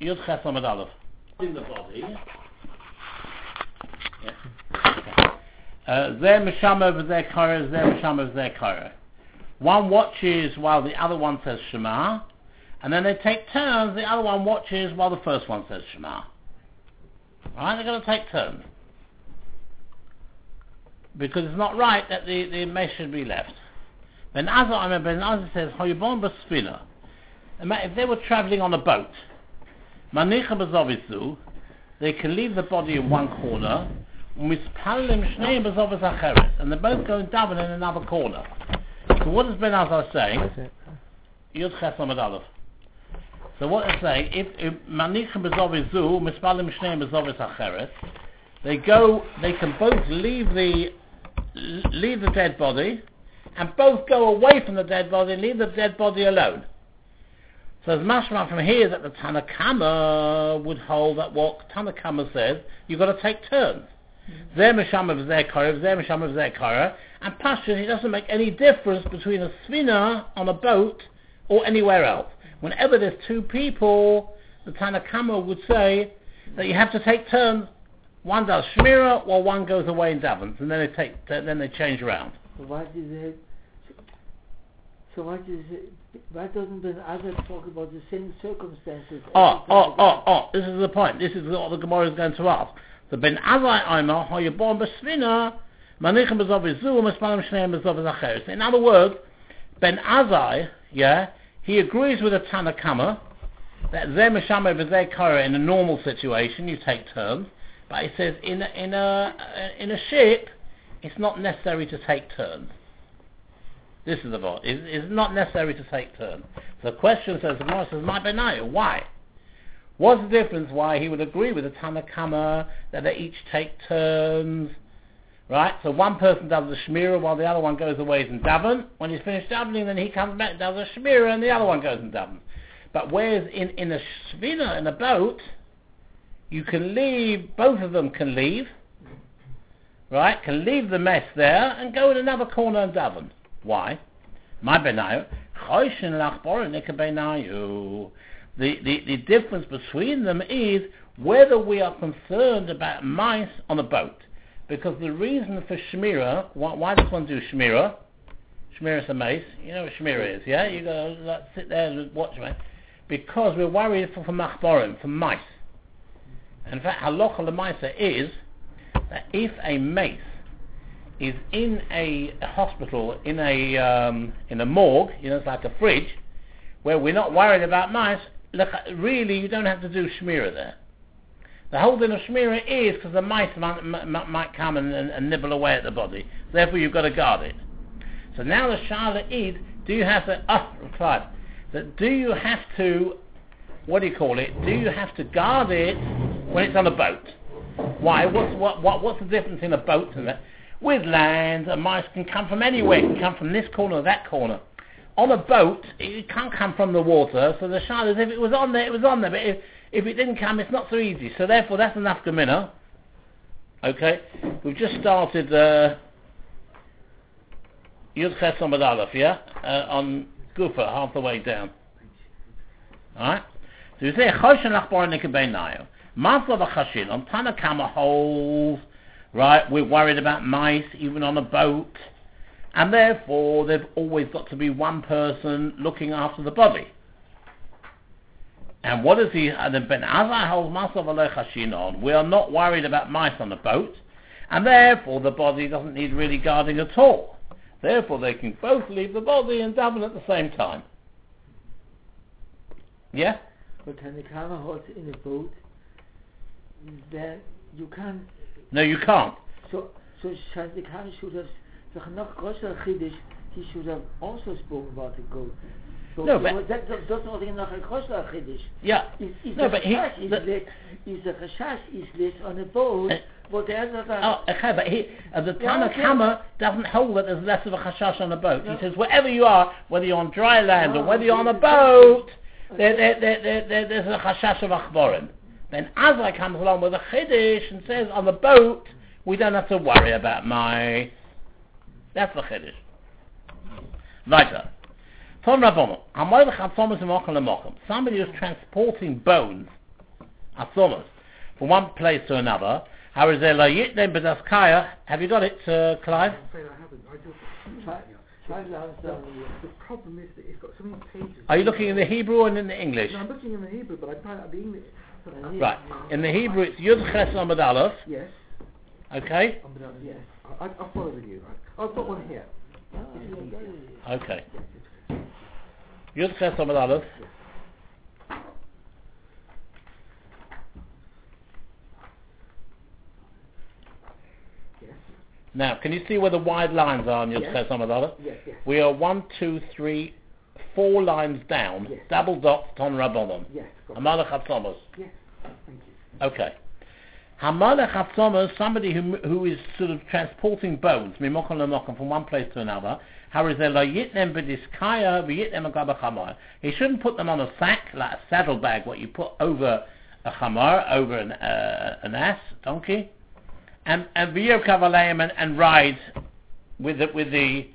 Yud Ches Amud Aleph. In the body. Uh, Zeh Meshama v'zeh Kara, Zeh Meshama v'zeh Kara. One watches while the other one says Shema, and then they take turns. The other one watches while the first one says Shema. Right? They're going to take turns because it's not right that the the mesh should be left. Ben Azai, I remember Ben Azai says Hoyibon Basfina. If they were travelling on a boat, they can leave the body in one corner, and they're both going daven in another corner. So what does Ben Azai say? Yud Ches Aleph. So what they're saying, if Manicha Bazovisu, Mispalim Shneim Bazovis Acheres, they go, they can both leave the leave the dead body, and both go away from the dead body and leave the dead body alone. So as mashma from here that the Tanakama would hold that what Tanakama says, you've got to take turns. Zeh mesham of zeh kara, zeh mesham of zeh kara, and Pashton, it doesn't make any difference between a svina on a boat or anywhere else. Whenever there's two people, the Tanakama would say that you have to take turns. One does shmira, while one goes away and davens, and then they take, then they change around. So why does it? So why does it? Why doesn't Ben Azar talk about the same circumstances? Oh, oh, oh, oh, oh! This is the point. This is what the Gemara is going to ask. The Ben Azai Aimer, how you're born besvina, manichem bezov izu, mespalim shneim bezov acheres. In other words, Ben Azai, yeah, he agrees with the Tanakama that zeh meshama v'zeh kara in a normal situation you take turns, but he says in a, in a in a ship it's not necessary to take turns. This is the vote. It's, it's not necessary to take turns. The question says, the says, my benayu, why? What's the difference why he would agree with the Tanakama that they each take turns? Right? So one person does the Shmira while the other one goes away and daven. When he's finished davening, then he comes back and does a Shmira and the other one goes and davens. But whereas in, in a Shvina, in a boat, you can leave, both of them can leave, right? Can leave the mess there and go in another corner and daven. Why? My benayu, the, the, the difference between them is whether we are concerned about mice on a boat. Because the reason for Shmira, why, why does one do? Shmira is a mace. You know what Shmira is, yeah? You go like, sit there and watch me. Because we're worried for, for machborim, for mice. In fact, halacha lemaisa is that if a mace is in a hospital, in a um, in a morgue, you know, it's like a fridge, where we're not worried about mice, look, really you don't have to do shmira there. The whole thing of shmira is because the mice might, might, might come and, and, and, nibble away at the body. Therefore you've got to guard it. So now the shala is, do you have to, ah, oh, that do you have to, what do you call it, do you have to guard it when it's on a boat? Why? What's, what, what, what's the difference in a boat and that? With land, a mice can come from anywhere. It can come from this corner or that corner. On a boat, it can't come from the water. So the shah is, if it was on there, it was on there. But if, if it didn't come, it's not so easy. So therefore, that's enough gemina. Okay, we've just started uh, Yud Ches Aleph, yeah, uh, on Gufa, half the way down. All right. So you say Choshen Lachbar Nikabeinayo. Masla v'Chashin on Tanakama holds right? We're worried about mice even on a boat, and therefore there's always got to be one person looking after the body. And what is he? And Ben Azai holds Masav on. We are not worried about mice on the boat, and therefore the body doesn't need really guarding at all. Therefore they can both leave the body and daven at the same time. Yeah? But can the camera hold in a boat? Then you can't no, you can't. So, so Shazikhan should have, the Chanach Kosher Chiddush, he should have also spoken about the goat. So no, but that does not in nach Kosher Chiddush. Yeah. Is, is no, but he, is the, is the Chashash is lit on a boat. Uh, but there's a, oh, okay, but he, uh, the Tanakh yeah, doesn't hold that there's less of a chashash on a boat. No. He says wherever you are, whether you're on dry land oh, or whether you're on a boat, there, there, there, there, there's a chashash of achborim. Then Azra comes along with a chiddush and says, on the boat, we don't have to worry about my... That's the chiddush. Rabbono, somebody who's transporting bones Asomas, from one place to another. How is there la yitnem b'daskaya? Have you got it, uh, Clive? I'm afraid I haven't. I just. Try- try The, understand the- the problem is that it's got so many pages. Are you looking in the Hebrew and in the English? No, I'm looking in the Hebrew, but I'm trying out the English. Right. In the Hebrew, it's Yud Ches Amud Aleph. Yes. Okay. Yes. I, I'll follow with you. I've got one here. You don't got it. Okay. Yud Ches Amud Aleph. yes. Now, can you see where the wide lines are on Yud Yes. Ches Amud Aleph? Yes, yes. We are one, two, three, four lines down. Yes. Double dots ton rabbonon. Yes, got it. Yes, thank you. Okay. Hamalech Hatzomos, somebody who who is sort of transporting bones, mimokon lemokon, from one place to another. How is there yitnem b'diskaya v'yitnem agaba? He shouldn't put them on a sack, like a saddlebag, what you put over a chamar, over an, uh, an ass, donkey, and and and, and ride with the with the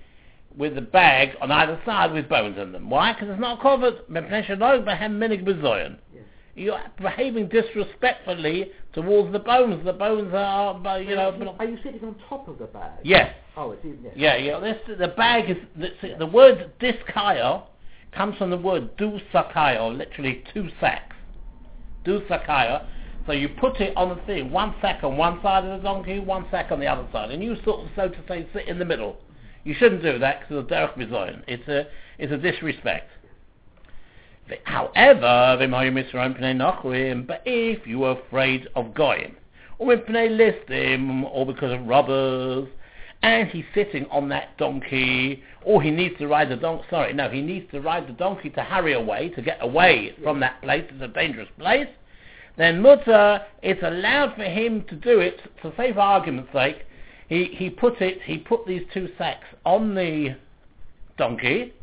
with the bag on either side with bones in them. Why? Because it's not covered. Mepnei shelo behem minig b'zoyin Yes. you're behaving disrespectfully towards the bones. The bones are, uh, you know, Are you sitting on top of the bag? yes, Oh, it's even yes. yeah, yeah. This the bag is the, the word diskayo comes from the word du sakayo, literally two sacks. Du sakayo. So you put it on the thing, one sack on one side of the donkey, one sack on the other side, and you sort of, so to say, sit in the middle. You shouldn't do that because of derech bizoyin. It's a it's a disrespect. However, but if you are afraid of goyim, or listim, or because of robbers, and he's sitting on that donkey, or he needs to ride the donkey, sorry, no, he needs to ride the donkey to hurry away, to get away from that place, it's a dangerous place, then mutter, it's allowed for him to do it, for safe argument's sake, he, he put it, he put these two sacks on the donkey,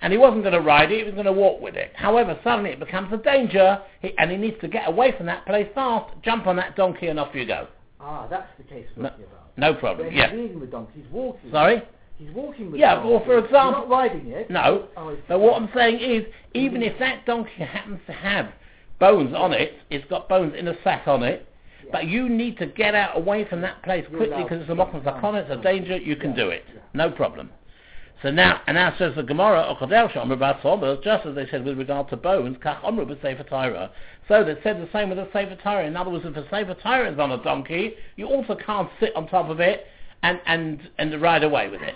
and he wasn't going to ride it, he was going to walk with it. However, suddenly it becomes a danger, he, and he needs to get away from that place fast, jump on that donkey and off you go. Ah, that's the case we're No, talking about. no problem, he's yeah. leading the donkey. He's walking. Sorry? He's walking with Yeah, the well, donkey. for example- He's not riding it. No, Oh, but what I'm saying is, even if that donkey happens to have bones on it, it's got bones in a sack on it, Yeah. but you need to get out away from that place quickly because it's a mokum jump sakon, it's a danger, you can do it. No problem. So now, and now says the Gemara, Okadel Shomer Bas Sober, just as they said with regard to bones, Kach Omru B'Sefer Torah. So they said the same with the Sefer Torah. In other words, if a Sefer Torah is on a donkey, you also can't sit on top of it and, and, and ride away with it.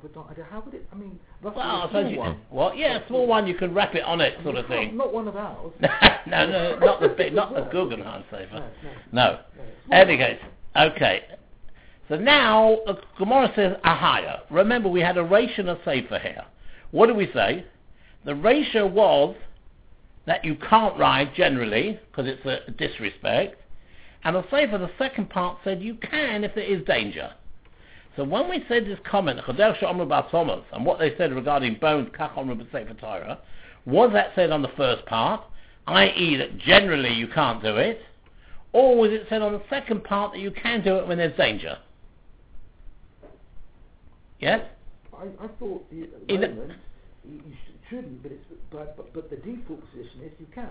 But it's a safe to on top of donkey. How would it? I mean, roughly Well, I a small you, one. what? Yeah, a small one, you can wrap it on it, sort of thing. Not one of ours. no, no, not the big, not the Guggenheim No, Sefer. no. No. Any case, okay. So now uh, the Gemara says ahaya. Remember, we had a ratio of safer here. What do we say? The ratio was that you can't ride generally because it's a disrespect, and the safer, the second part, said you can if there is danger. So when we said this comment, Chodesh Omru Basomas, and what they said regarding bones, Kach Omru B'Sefer Torah, was that said on the first part, i.e. that generally you can't do it, or was it said on the second part that you can do it when there's danger? Yes? I, I thought the, at the the- moment you, you shouldn't, but it's but, but but the default position is you can.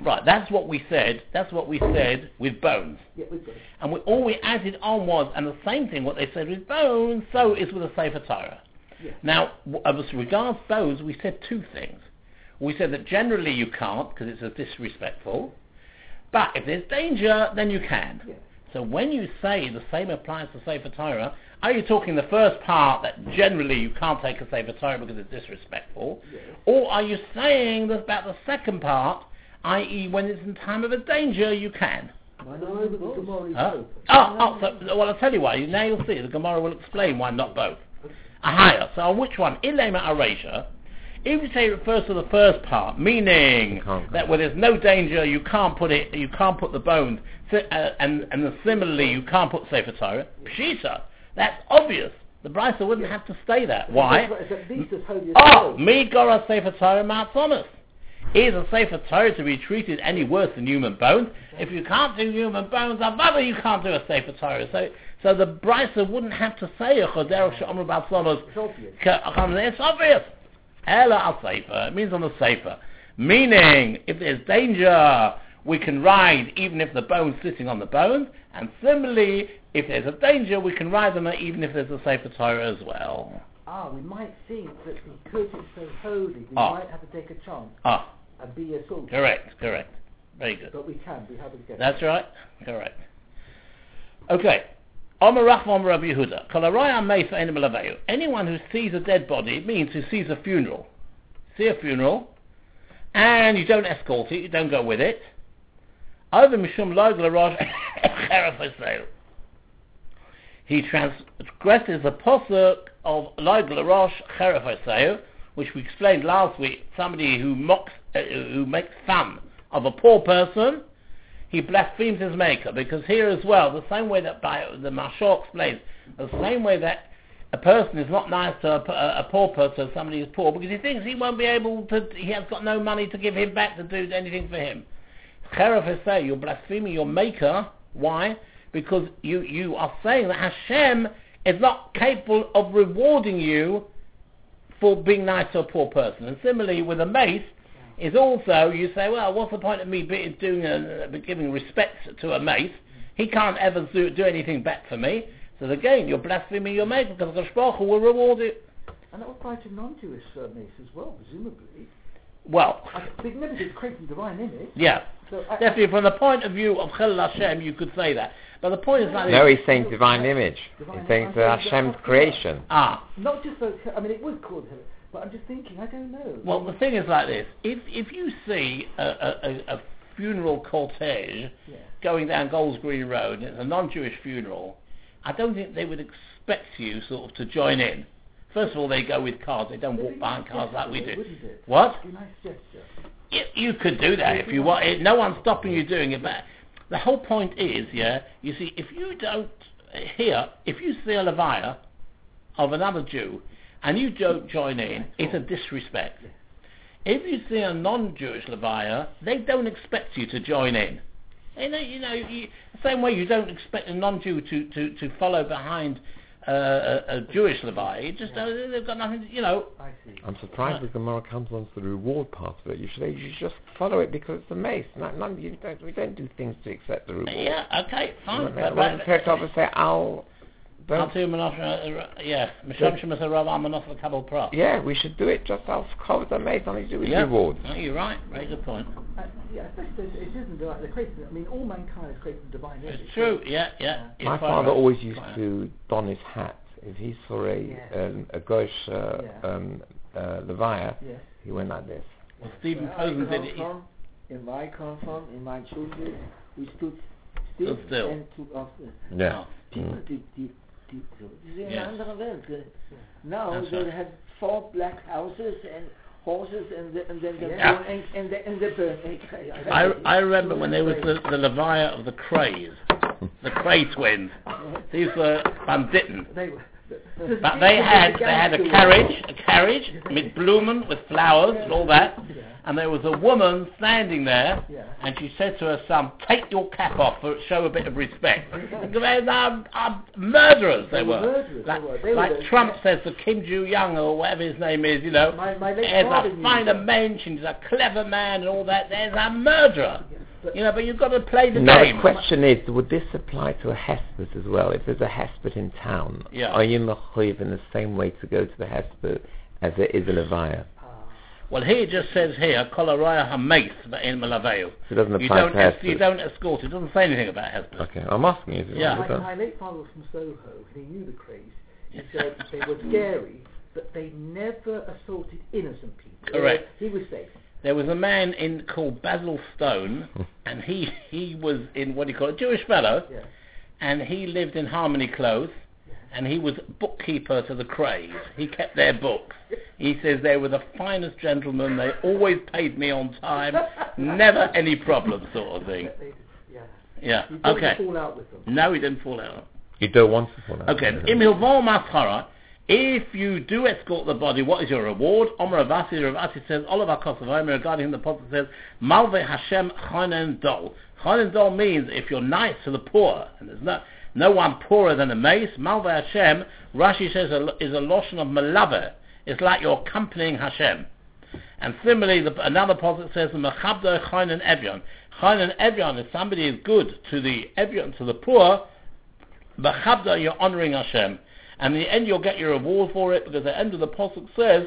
Right, that's what we said. That's what we said with bones. Yeah, we've. And we, all we added on was, and the same thing, what they said with bones, so is with a Sefer Torah. Yeah. Now, as uh, regards bones, we said two things. We said that generally you can't because it's a disrespectful, but if there's danger, then you can. Yeah. So when you say the same applies to Sefer Torah, are you talking the first part that generally you can't take a Sefer Torah because it's disrespectful, or are you saying that about the second part, i.e. when it's in time of a danger, you can? Why not over the both? Gemara is Huh? open. Oh, oh, so, well, I'll tell you why. Now you'll see. The Gemara will explain why not both. Ahaya. So on which one? Ilema Arasha. If you say it refers to the first part, meaning You can't go. that where there's no danger, you can't put it, you can't put the bones, si- uh, and and then similarly you can't put Sefer Torah. Pshita. That's obvious. The Brisa wouldn't have to say that. Why? It's at least as holy as Oh, me Gora Sefer Torah Mount Thomas. Is a Sefer Torah to be treated any worse than human bones? If you can't do human bones, Avada, you can't do a Sefer Torah. So, so the Brisa wouldn't have to say a Chodero Shomru Bal Thomas. It's obvious. It's obvious. Ella al Sefer. It means on the Sefer. Meaning, if there's danger, we can ride even if the bone's sitting on the bone. And similarly, if there's a danger, we can ride on it even if there's a Sefer Torah as well. Ah, we might think that because it's so holy, we Ah. might have to take a chance Ah, and be a correct, correct. Very good. But we can, we have it again. That's right. Correct. Okay. Omer Rachman Rabbi Yehuda. Kol haraya meis ve'ein. Anyone who sees a dead body means who sees a funeral. See a funeral, and you don't escort it, you don't go with it. Over mishum loig l'rosh cheref He transgresses the posuk of loig l'rosh cheref which we explained last week. Somebody who mocks, uh, who makes fun of a poor person, he blasphemes his maker because here as well, the same way that by the Mashal explains, the same way that a person is not nice to a poor person, somebody who's poor, because he thinks he won't be able to, he has got no money to give him back to do anything for him. Cheref say you're blaspheming your maker. Why? Because you, you are saying that Hashem is not capable of rewarding you for being nice to a poor person. And similarly with a mace, is also you say, well, what's the point of me doing a, giving respect to a mace? He can't ever do, do anything back for me. So again, you're blaspheming your maker because the Baruch will reward it. And that would apply to non-Jewish uh, mace as well, presumably. Well, I, they never did create the divine image. yeah, So I, definitely from the point of view of Chilul Hashem, you could say that. But the point is like No, he's saying divine image. He's saying to Hashem's creation. Ah, not just those, I mean, it was called heaven, but I'm just thinking, I don't know. Well, the thing is like this: if if you see a, a, a a funeral cortege Yeah. going down Golders Green Road, and it's a non-Jewish funeral, I don't think they would expect you sort of to join in. First of all, they go with cars; they don't It'd walk be behind nice cars like we do. It? What? It'd be a nice gesture. You, you could do that if you want. It, no one's stopping you doing it. But the whole point is, yeah, you see, if you don't hear, if you see a levaya of another Jew and you don't join in, it's a disrespect. If you see a non-Jewish levaya, they don't expect you to join in. You uh, know, you know, you, same way you don't expect a non-Jew to, to, to follow behind uh, a, a Jewish levaya. You just don't, they've got nothing. To, you know, I see. I'm surprised with the Gemara comes on to the reward part of it. You should, you should just follow it because it's a mace. Not, none, you don't, we don't do things to accept the reward. yeah, okay, fine. When but- when but- the Torah say, I'll, yeah, Misham Shemas Rav Amanoff a couple pro. yeah, we should do it just I'll cover the mace, nothing to do with Yeah. reward. No, you're right. Very good point. Uh, yeah, especially it isn't like the created. I mean, all mankind is created in divine image. It's true. Yeah, yeah. Yeah. My You're father right. always used Quite to don his hat. If he saw a, Yeah. um, a gosh uh, Yeah. um, uh, levaya, Yes. he went like this. Well, Stephen Where Posen did it. from, in where I in my childhood, we stood still, Stood still. and took off the Yeah. Oh, people, Mm. die, die, die, so, die sind in Yes. einer anderen äh. Now That's they right. have four black houses and horses and, the, and then the Yeah. burn and, and, they, and they burn. I, I remember when there was the, the Levaya of the Crays, the Cray twins. These were banditten. They were. But they had they had a carriage, a carriage with blumen, with flowers and all that. And there was a woman standing there, and she said to her son, "Take your cap off for show a bit of respect." Because they are, are um, um, murderers. They, They were murderers, they Like, were. They like Trump says to Kim Joo Young or whatever his name is, you know, My- my late there's father a knew finer that. mensch and he's a clever man and all that. There's a murderer. But- You know, but you've got to play the Now game. the question is, would this apply to a hesped as well? If there's a hesped in town, Yeah. are you mechuyev in the same way to go to the hesped as there is a levaya? Ah. Well, here it just says here, Koloraya Hamas in Malaveo. So it doesn't You apply don't, to es- you don't escort. It doesn't say anything about husband. Okay, I'm asking you. Yeah. My, my late father was from Soho, and he knew the Crays. He said they were scary, but they never assaulted innocent people. Correct. He was safe. There was a man in called Basil Stone, and he he was in what do you call it, a Jewish fellow, Yeah. and he lived in Harmony Close, and he was bookkeeper to the Crays. He kept their books. He says they were the finest gentlemen. They always paid me on time. Never any problem, sort of thing. Yeah. Yeah. You Okay. fall out with them. No, he didn't fall out. You don't want to fall out. Okay, im hilvol maschara, if you do escort the body, what is your reward? Omer Rav Assi, Ravasi says, Oliver Kosovomer, regarding him, the prophet says, Malve Hashem chonen dol. Chonen dol means if you're nice to the poor, and there's no, no one poorer than a mace, Malve Hashem, Rashi says, is a lotion of malave. It's like you're accompanying Hashem. And similarly, the, another posuk says, "Mechabda Chayin and Evyon." Chayin and Evyon, if somebody is good to the Evyon, to the poor, Mechabda, you're honoring Hashem. And in the end, you'll get your reward for it, because the end of the posuk says,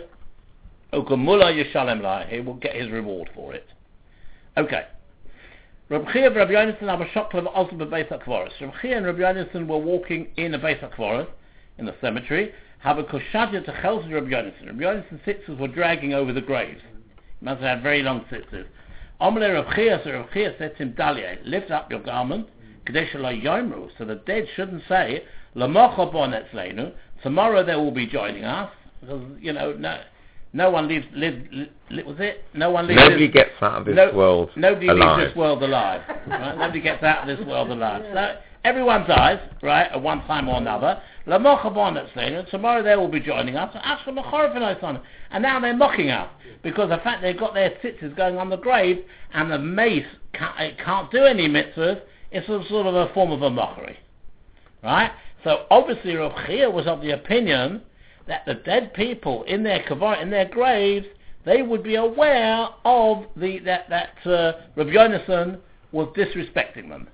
"Ukamula Yishalem Lai." He will get his reward for it. Okay. Rabbi Chia and Rabbi Yonason have a shokla also Beis HaKvoros. Rabbi Chia and Rabbi Yonason were walking in a Beis HaKvoros, in the cemetery, have a koshadya to Chelsea Rabbi Yonason. Rabbi Yonason's tzitzis were dragging over the graves. He must have had very long tzitzis. Omle Rabbi Chia, so Rabbi Chia said to him, Dalia, lift up your garment, Kadesh Yomru, so the dead shouldn't say, tomorrow they will be joining us, because, you know, no, no one lives, lives, li, was it? No one lives Nobody this, gets out of this no- world Nobody alive. leaves this world alive. Right? Nobody gets out of this world alive. So everyone dies, right, at one time or another. Lamocha bon etzleinu, tomorrow they will be joining us, Ashka Machorif and and now they're mocking us because the fact they've got their tzitzis going on the grave and the mace can't, it can't do any mitzvahs, it's a sort of a form of a mockery. Right? So obviously Rav Chia was of the opinion that the dead people in their kavar, in their graves, they would be aware of the that that uh, Rav Yonason was disrespecting them.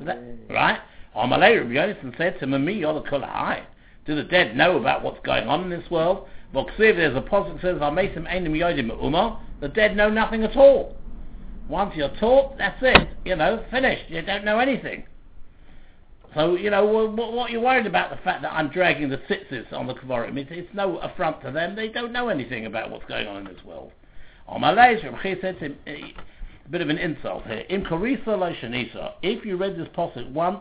That- right? Amalei Rabbi Yonason said to Mami Yolakul Do the dead know about what's going on in this world? Voksiv, there's a positive says, Amesim Einim Yodim Uma. The dead know nothing at all. Once you're taught, that's it. You know, finished. You don't know anything. So, you know, what, what you're worried about the fact that I'm dragging the tzitzis on the Kavarim, it's, it's no affront to them. They don't know anything about what's going on in this world. Amalei, Rabbi Chia said to him, eh, a bit of an insult here. Im karisa shanisa. If you read this posuk once,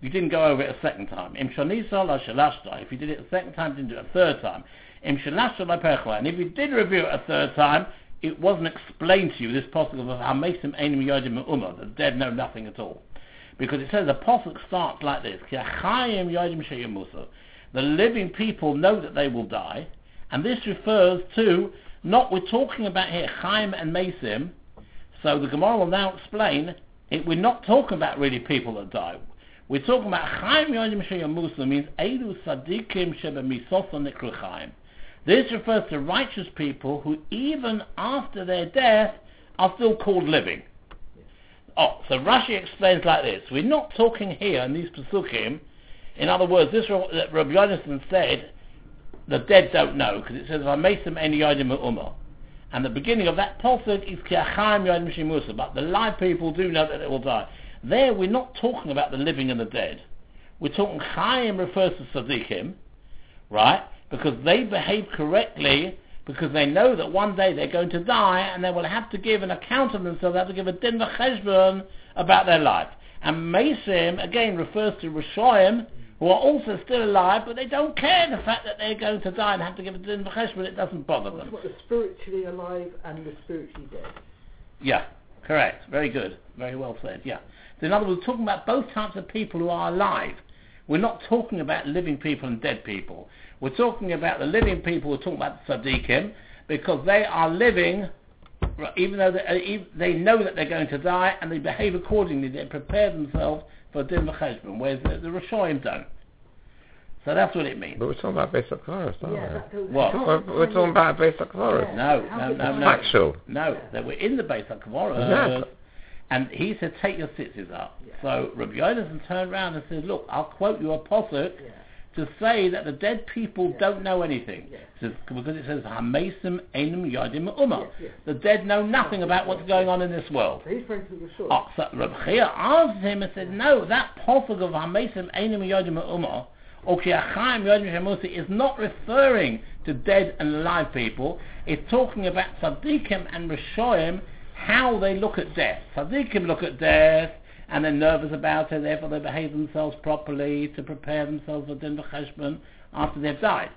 you didn't go over it a second time. Im shanisa shalashta. If you did it a second time, didn't do it a third time. Im shalashta perchla. And if you did review it a third time, it wasn't explained to you, this posuk of hamesim enim yodim umma. The dead know nothing at all. Because it says the posuk starts like this. The living people know that they will die. And this refers to, not we're talking about here, Chaim and Mesim, so the Gemara will now explain, it, we're not talking about really people that die. We're talking about Chaim Yodim Sheyamusa means Eilu Sadikim Sheba Misosa Nikru Chaim. This refers to righteous people who even after their death are still called living. Oh, so Rashi explains like this. We're not talking here in these Pesukim, in other words, this that Rabbi Yonason said, the dead don't know, because it says, Vamesim Eni Yodim Umah. And the beginning of that pasuk is Kiachayim Yodim Shimusa, but the live people do know that they will die. There, we're not talking about the living and the dead. We're talking Chaim refers to Sadiqim, right? Because they behave correctly, because they know that one day they're going to die, and they will have to give an account of themselves. They have to give a din v'cheshbon about their life. And Mesim again refers to Rishoyim, who are also still alive, but they don't care the fact that they're going to die and have to give a din v'cheshbon. It doesn't bother them. What, the spiritually alive and the spiritually dead. Yeah, correct. Very good. Very well said. Yeah. So in other words, we're talking about both types of people who are alive. We're not talking about living people and dead people. We're talking about the living people. We're talking about the tzaddikim because they are living, even though they, uh, they know that they're going to die and they behave accordingly. They prepare themselves for din v'cheshbon, whereas the, the Rishonim don't. So that's what it means. But we're talking about basic chorus, aren't Yeah, we? What? We're we're talking about basic chorus. No, no, no, no. Factual. No, they were in the base of Kavora. Exactly. And he said, take your tzitzis up. Yeah. So Rabbi Yonason turned around and said, look, I'll quote you a posuk Yeah. To say that the dead people Yeah. don't know anything. Yeah. It says, because it says, Hamesim Einem Yodim Umma. Yes, yes. The dead know nothing about what's going on in this world. Ah, so he's referring to the short. Oh, so Rabbi Chia answered him and said, no, that posuk of Hamesim Einem Yodim Umma, or Kiachayim Yodim Shemusi, is not referring to dead and alive people. It's talking about Tzaddikim and Rishoyim, how they look at death. Tzaddikim look at death, and they're nervous about it, therefore they behave themselves properly to prepare themselves for Din V'cheshbon after they've died.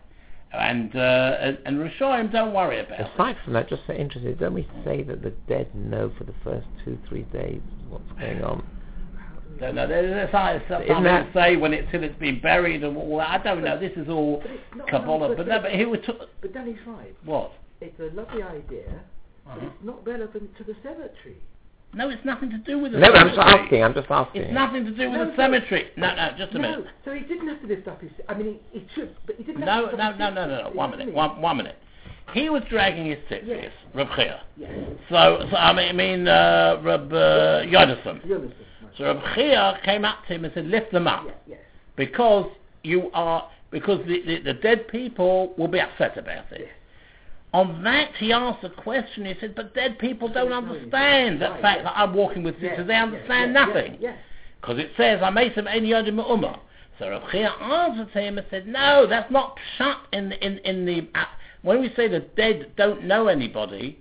And, uh, and, and Rishoyim don't worry about it. Aside from that, just so interested, don't we say that the dead know for the first two, three days what's going on? Don't know. There's, there's, there's sometimes Isn't that- say when it's till it's been buried and all that. I don't know. This is all But Kabbalah. but- But no, but he was t- But Danny's right. what? It's a lovely idea, but Uh-huh. it's not relevant to the cemetery. No, it's nothing to do with the No, but I'm just asking, I'm just asking. It's nothing to do with No, the cemetery. No, no, just a no, minute. so he didn't have to lift up his. I mean, he, he should, but he didn't. No, have to no, lift no, up no, his- no, no. you know One minute. One, one minute. he was dragging his tzitzis, Yes. Reb Chia. Yes. So, so I mean, I mean uh, Reb uh, Yonason. You understand? Right. So Reb Chia came up to him and said, lift them up. Yeah, yes. because you are because the, the, the dead people will be upset about it. Yes. On that, he asked a question. He said, "But dead people don't understand the fact that I'm walking with tzitzis. They understand nothing because it says I made some any yodim umma." So Rav Chia answered to him and said, "No, that's not shut in in in the uh, when we say the dead don't know anybody."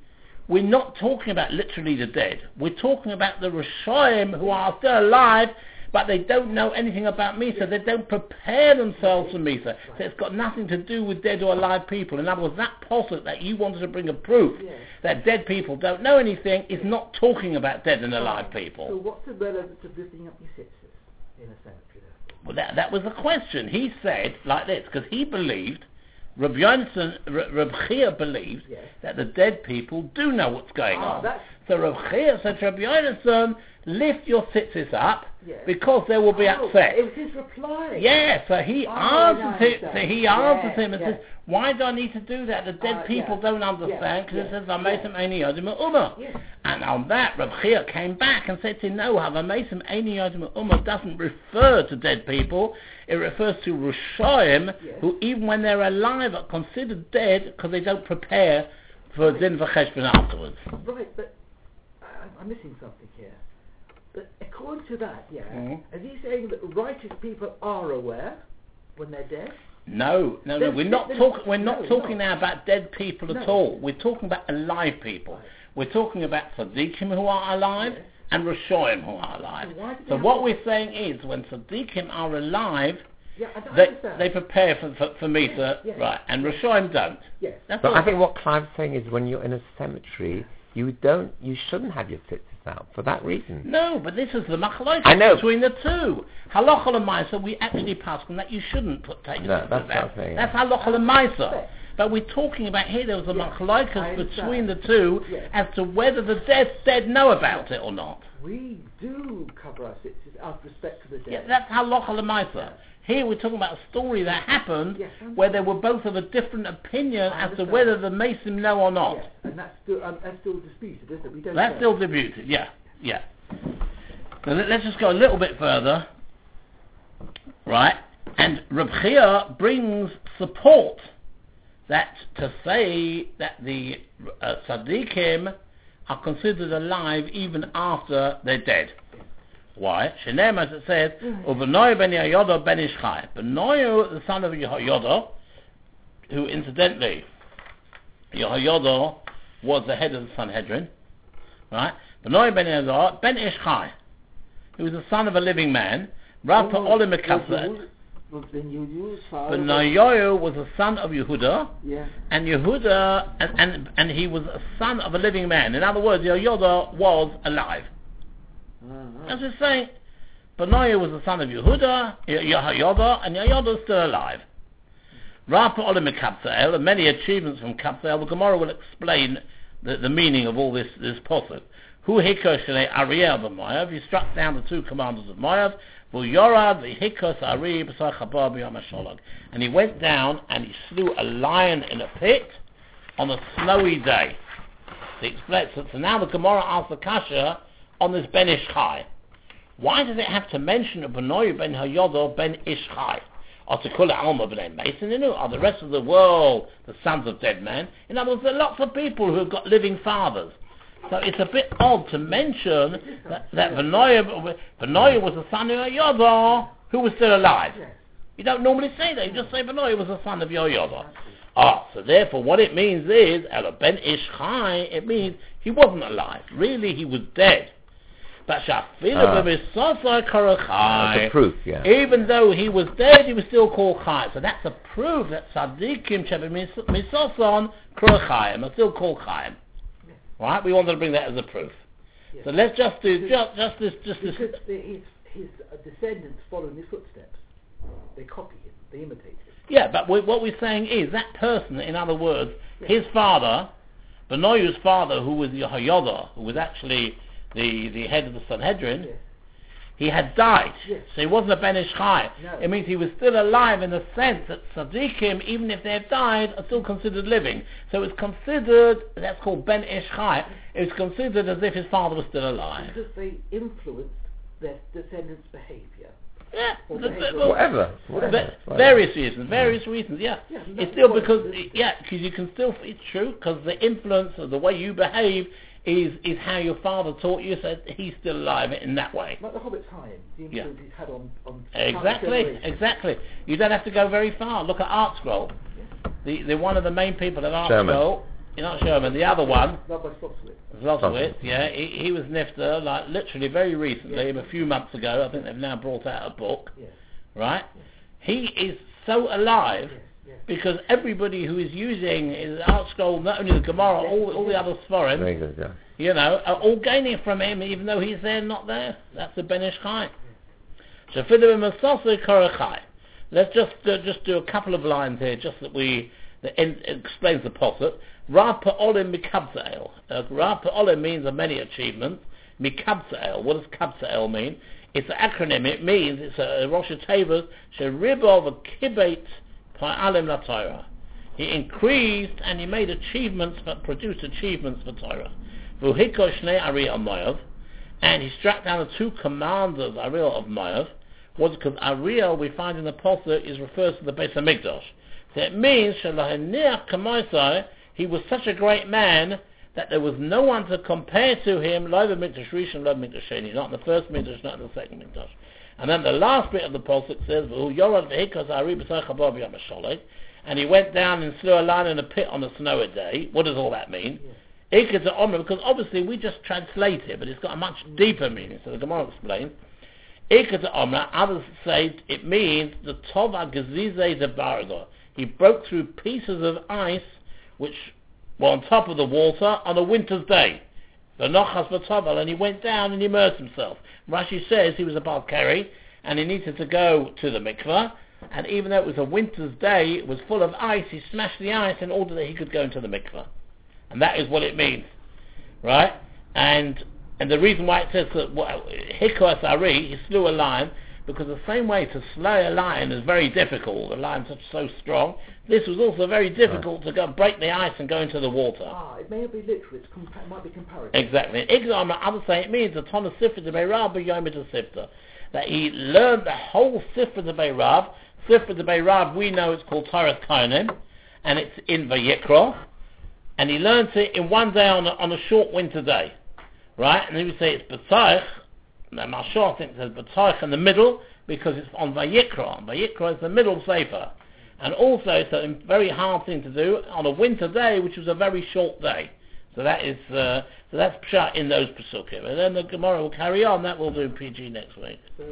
We're not talking about literally the dead. We're talking about the Rishoim who are still alive, but they don't know anything about Misa. They don't prepare themselves for Misa. So it's got nothing to do with dead or alive people. In other words, that posset that you wanted to bring a proof Yes. that dead people don't know anything is not talking about dead and alive people. So what's the relevance of lifting up your in a cemetery? Well, that, that was the question. He said like this, because he believed, Rabbi Yonason, R- Reb Chia believed Yes. that the dead people do know what's going Ah, on. So Reb Chia said to Rabbi Yonason, lift your tzitzis up Yes. because they will be Oh, upset. It was his reply. Yeah, so he Oh, answers him. So he answers Yes, him and yes. says, "Why do I need to do that? The dead Uh, people yeah. don't understand because it says yes, V'amesim yes. Eini Yodim Umma." And on that, Reb Chia came back and said to him, "No, have V'amesim Eini Yodim Umma doesn't refer to dead people. It refers to Rishoim, Yes. who even when they're alive are considered dead because they don't prepare for Din V'cheshbon afterwards." Right, but I- I'm missing something here. But according to that, yeah, Mhm. is he saying that righteous people are aware when they're dead? No, no, no. We're not then- talking. We're not no, talking no. now about dead people at No. all. We're talking about alive people. Right. We're talking about tzaddikim who are alive Yes. and rishoim who are alive. So So what we're saying is, when tzaddikim are alive, Yeah, I don't they understand. they prepare for for, for Misa, Yes, yes. right? And rishoim don't. yes. That's But all. I think what Clive's saying is when you're in a cemetery, you don't, you shouldn't have your tzitzis out for that reason. No, but this is the I machlokes know. between the two. Halacha l'maisa, we actually pass on that you shouldn't put take No, that's tzitzis what out. I'm saying. That's halacha l'maisa. Right. But we're talking about here. There was a Yes, I machlokes between the two Yes. as to whether the dead dead know about it or not. We do cover our tzitzis out of respect to the dead. Yeah, that's halacha l'maisa. Here we're talking about a story that happened Yes, where they were both of a different opinion as to whether the mason know or not. Yes, and that's still, um, that's still disputed, isn't it? We don't That's know. still debuted, yeah, yeah. Now let- let's just go a little bit further, right? And Reb Chia brings support that to say that the uh, tzaddikim are considered alive even after they're dead. Why? Shenem, as it says, mm. Uvenoy ben Yehoyada ben Ishchai. Benoy, the son of Yehoyada, who incidentally, Yehoyada was the head of the Sanhedrin, right? Benoy ben Yehoyada ben Ishchai, who was the son of a living man. Rav Oh, Olim Mekasset. Yehud- was then Yehuda's father. was- the son of Yehuda, Yeah. and Yehuda, and, and, and he was a son of a living man. In other words, Yehoyada was alive. Uh-huh. That's just saying, Benaiah was the son of Yehuda, Ye- Yehoyada, and Yehoyada is still alive. Rapa Olim Kabza'el, and many achievements from Kabza'el, the Gemara will explain the, the meaning of all this, this posuk. Hu hikos shnei Ariel b'Moav, he struck down the two commanders of Moav, yorad v'hikos Ari b'sach haba b'yom And he went down and he slew a lion in a pit on a snowy day. So so now the Gemara asks the Kasha on this Ben Ishchai. Why does it have to mention a Benoy Ben Hayodo Ben Ishchai? Or to call it Alma Ben Mason, you know, are the rest of the world the sons of dead men? In other words, there are lots of people who have got living fathers. So it's a bit odd to mention that, that Benoy, Benoy was the son of Hayodo who was still alive. You don't normally say that. You just say Benoy was the son of Yoyoda. Ah, so therefore what it means is, ben Ishchai, it means he wasn't alive. Really, he was dead. But. Shafilu b'misosai That's a proof, yeah. Even though he was dead, he was still called Chai. So that's a proof that Tzaddikim Shebe Misoson Krachayim are still called Chaim. Right? We wanted to bring that as a proof. Yes. So let's just do just just this just this. The, his, his uh, descendants follow in his footsteps. They copy him. They imitate him. Yeah, but we, what we're saying is that person, in other words, his father, Benoyu's father, who was Yehoyada, who was actually the, the head of the Sanhedrin, Yes. he had died. Yes. So he wasn't a Ben Ish Chai. No. It means he was still alive in the sense that tzaddikim, even if they have died, are still considered living. So it's considered, that's called Ben Ish Chai, it's considered as if his father was still alive. Because they influenced their descendants' behaviour. Yeah, the- the- well, Whatever. whatever. Va- it's fine. various reasons, various reasons, yeah. Yeah, it's still because, yeah, because you can still, it's true, because the influence of the way you behave is, is how your father taught you, so he's still alive in that way. Like the Hobbit's Chaim, the Yeah. he's had on, on Exactly, exactly. You don't have to go very far. Look at Art Scroll. The, the one of the main people at Art Scherman. Scroll, you're not Scherman, the other one, Rabbi Slopswitz. Zlotowitz, yeah, he, he was Nifter, like literally very recently, a few months ago. I think they've now brought out a book, Yes, right? He is so alive yes, yes. because everybody who is using his art scroll, not only the Gemara, all, all the other Sforim, Very good, yeah. you know, are all gaining from him, even though he's there, not there. That's the Benish Chai. So Fidim Masasa Korachai. Let's just uh, just do a couple of lines here, just that we that en- explains the posset. Rav Pa'olim Mikabza'el. Uh, Rav Pa'olim means of many achievements. Mikabza'el. What does Kabza'el mean? It's an acronym. It means it's a Rosh Hashanah Sheribov Kibet Pa'alim La Torah. He increased and he made achievements, but produced achievements for Torah. Vuhiko Shnei Ari Moav, and he struck down the two commanders, Ariel of Moav, was because Ariel we find in the Pasuk is refers to the Beis Hamikdash. So it means Shalahaniach Kamoisai, he was such a great man that there was no one to compare to him, Mikdash Rishon, Mikdash not in the first Mikdash, not in the second Mikdash. And then the last bit of the Pasuk says, "V'hu yorad v'hikos Ari b'say chabor b'yom ha'sholek," and he went down and slew a lion in a pit on a snowy day. What does all that mean? Omer, because obviously we just translate it, but it's got a much deeper meaning. So the Gemara explains. Ikka to Omer, others say it means the Tova Gezize de Bardo. He broke through pieces of ice which were on top of the water on a winter's day. The Nochas B'Tovel, and he went down and immersed himself. Rashi says he was about carry, and he needed to go to the mikveh, and even though it was a winter's day, it was full of ice, he smashed the ice in order that he could go into the mikveh. And that is what it means. Right? And and the reason why it says that Hikos Ari, he slew a lion, because the same way to slay a lion is very difficult, the lion's such so strong, this was also very difficult to go break the ice and go into the water. Ah, it may not be literal, it's compa- it might be comparative. Exactly. Igdam, others say it means a ton of Sifra de Beirav b'yom to Sifra. That he learned the whole Sifra de Beirav. Sifra de Beirav, we know it's called Torah Kohanim, and it's in Vayikra. And he learned it in one day on a, on a short winter day. Right? And he would say it's B'tayich. Now, Mashal, I think says B'tayich in the middle, because it's on Vayikra. Vayikra is the middle Sefer. And also, it's a very hard thing to do on a winter day, which was a very short day. So that is, uh, so that's pshat in those pasukim. And then the Gemara will carry on. That will do PG next week. So